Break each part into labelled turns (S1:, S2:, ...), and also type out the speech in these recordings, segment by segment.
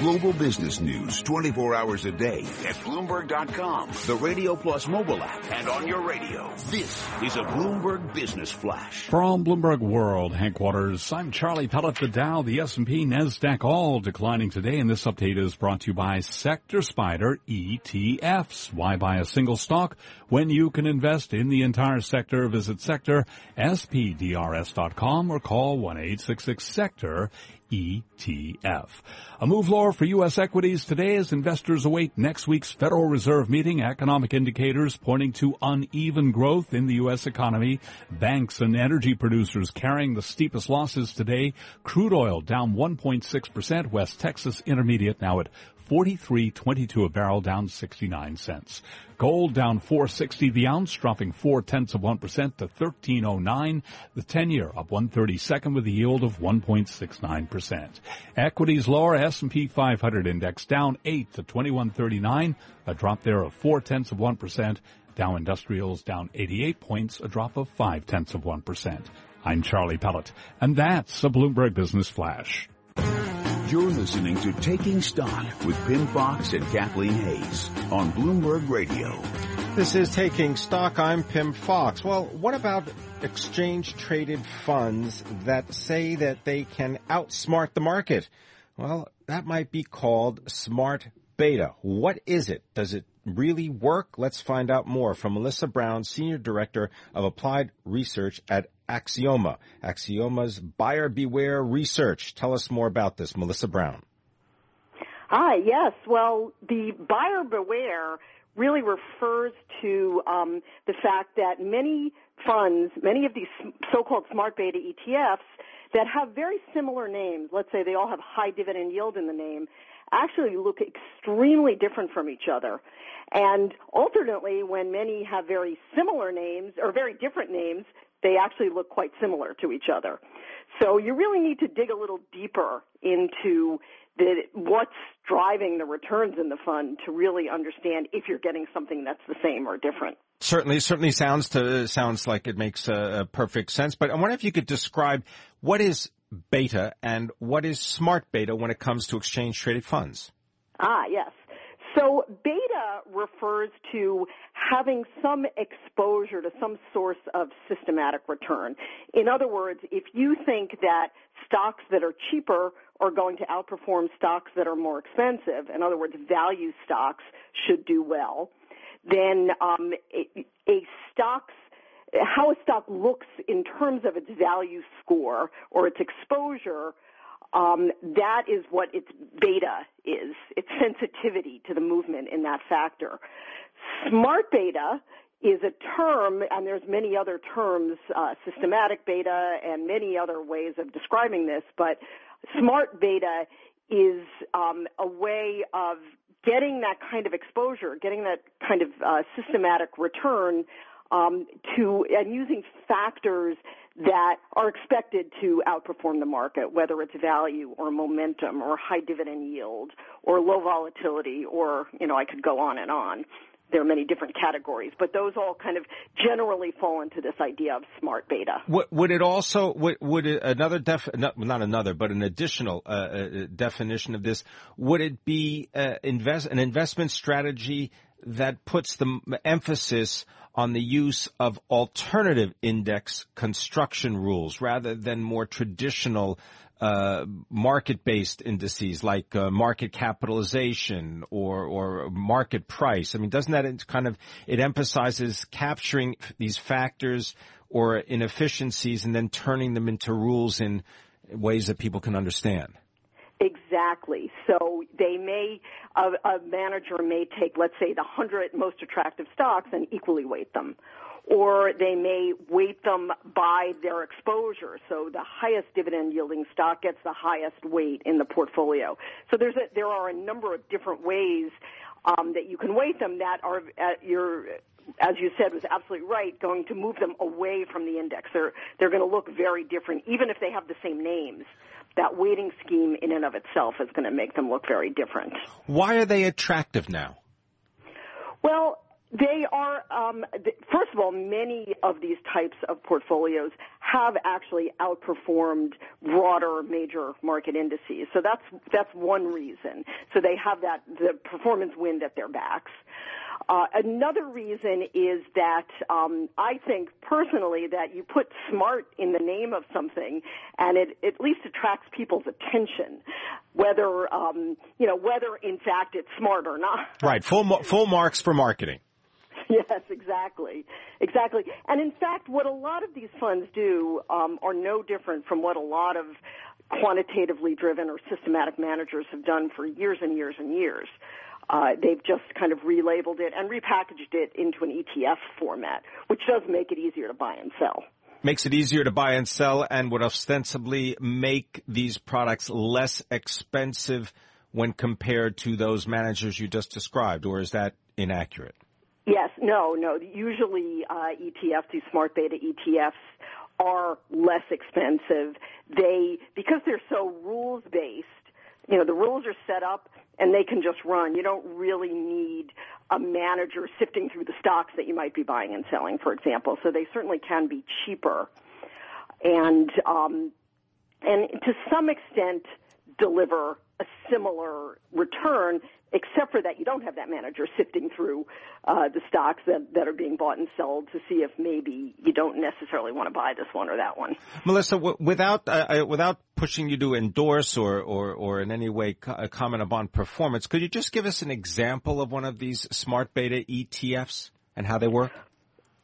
S1: Global business news 24 hours a day at Bloomberg.com, the Radio Plus mobile app, and on your radio. This is a Bloomberg Business Flash.
S2: From Bloomberg World headquarters, I'm Charlie Pellet. The Dow, the S&P, NASDAQ all declining today, and this update is brought to you by Sector Spider ETFs. Why buy a single stock when you can invest in the entire sector? Visit Sector, SPDRS.com or call 1-866-SECTOR ETF. A move lower for U.S. equities today as investors await next week's Federal Reserve meeting. Economic indicators pointing to uneven growth in the U.S. economy. Banks and energy producers carrying the steepest losses today. Crude oil down 1.6%. West Texas Intermediate now at 43.22 a barrel, down 69 cents. Gold down 460 the ounce, dropping four tenths of one percent to 1309. The 10 year up 132nd with a yield of 1.69 percent. Equities lower, S&P 500 index down eight to 2139, a drop there of four tenths of one percent. Dow Industrials down 88 points, a drop of five tenths of one percent. I'm Charlie Pellet, and that's a Bloomberg Business Flash.
S1: You're listening to Taking Stock with Pimm Fox and Kathleen Hays on Bloomberg Radio.
S3: This is Taking Stock. I'm Pimm Fox. Well, what about exchange traded funds that say that they can outsmart the market? Well, that might be called smart beta. What is it? Does it really work? Let's find out more from Melissa Brown, Senior Director of Applied Research at Axioma. Axioma's buyer beware research. Tell us more about this, Melissa Brown.
S4: Hi, yes. Well, the buyer beware really refers to um, the fact that many funds, many of these so-called smart beta ETFs that have very similar names, let's say they all have high dividend yield in the name, actually look extremely different from each other. And alternately, when many have very similar names or very different names, they actually look quite similar to each other. So you really need to dig a little deeper into the, what's driving the returns in the fund to really understand if you're getting something that's the same or different.
S3: Certainly, certainly sounds to sounds like it makes a perfect sense. But I wonder if you could describe what is beta and what is smart beta when it comes to exchange traded funds.
S4: Ah, yes. So beta refers to having some exposure to some source of systematic return. In other words, if you think that stocks that are cheaper are going to outperform stocks that are more expensive, in other words, value stocks should do well, then um, a, a stock's how a stock looks in terms of its value score or its exposure um, that is what its beta is, its sensitivity to the movement in that factor. Smart beta is a term, and there's many other terms, uh, systematic beta and many other ways of describing this, but smart beta is um, a way of getting that kind of exposure, getting that kind of uh, systematic return um, to and using factors that are expected to outperform the market, whether it's value or momentum or high dividend yield or low volatility or, you know, I could go on and on. There are many different categories, but those all kind of generally fall into this idea of smart beta.
S3: Would, would it also would, would it, another def not, not, another but an additional uh, uh, definition of this would it be uh, invest an investment strategy that puts the emphasis on the use of alternative index construction rules rather than more traditional uh, market-based indices like uh, market capitalization or or market price. I mean, doesn't that kind of it emphasizes capturing these factors or inefficiencies and then turning them into rules in ways that people can understand?
S4: Exactly. So they may, a, a manager may take, let's say, the 100 most attractive stocks and equally weight them. Or they may weight them by their exposure. So the highest dividend yielding stock gets the highest weight in the portfolio. So there's a, there are a number of different ways um, that you can weight them that are at your as you said, was absolutely right, going to move them away from the index. They're, they're going to look very different, even if they have the same names that weighting scheme in and of itself is going to make them look very different.
S3: Why are they attractive now?
S4: Well, They are, um, th- first of all, many of these types of portfolios have actually outperformed broader major market indices. So that's, that's one reason. So they have that, the performance wind at their backs. Uh, another reason is that um, I think personally that you put smart in the name of something, and it at least attracts people's attention, whether um, you know whether in fact it's smart or not.
S3: Right, full full marks for marketing.
S4: Yes, exactly, exactly. And in fact, what a lot of these funds do um, are no different from what a lot of quantitatively driven or systematic managers have done for years and years and years. Uh, they've just kind of relabeled it and repackaged it into an ETF format, which does make it easier to buy and sell.
S3: Makes it easier to buy and sell and would ostensibly make these products less expensive when compared to those managers you just described, or is that inaccurate?
S4: Yes, no, no. Usually uh, ETFs, these smart beta ETFs, are less expensive. They because they're so rules based. You know, the rules are set up and they can just run. You don't really need a manager sifting through the stocks that you might be buying and selling, for example. So they certainly can be cheaper, and um, and to some extent deliver a similar return except for that you don't have that manager sifting through uh, the stocks that, that are being bought and sold to see if maybe you don't necessarily want to buy this one or that one.
S3: Melissa, w- without uh, without pushing you to endorse or, or, or in any way co- uh, comment upon performance, could you just give us an example of one of these smart beta ETFs and how they work?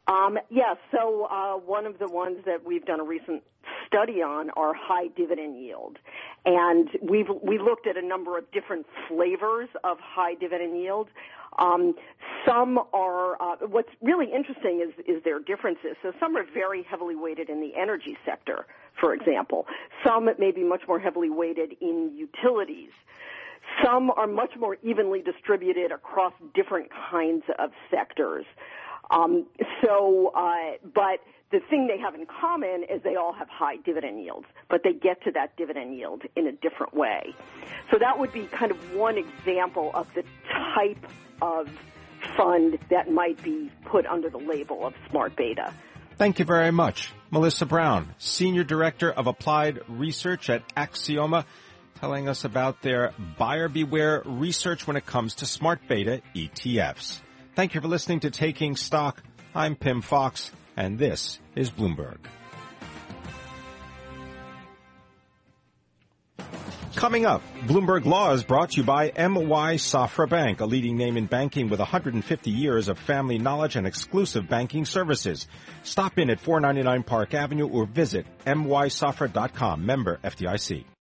S4: Um, yeah, so uh, one of the ones that we've done a recent study on are high dividend yield, and we've we looked at a number of different flavors of high dividend yield. Um, some are uh, what's really interesting is is their differences. So some are very heavily weighted in the energy sector, for example. Some may be much more heavily weighted in utilities. Some are much more evenly distributed across different kinds of sectors. Um, so, uh, but the thing they have in common is they all have high dividend yields, but they get to that dividend yield in a different way. So that would be kind of one example of the type of fund that might be put under the label of smart beta.
S3: Thank you very much. Melissa Brown, Senior Director of Applied Research at Axioma, telling us about their buyer beware research when it comes to smart beta ETFs. Thank you for listening to Taking Stock. I'm Pimm Fox, and this is Bloomberg. Coming up, Bloomberg Law is brought to you by MY Safra Bank, a leading name in banking with 150 years of family knowledge and exclusive banking services. Stop in at 499 Park Avenue or visit mysafra.com, member FDIC.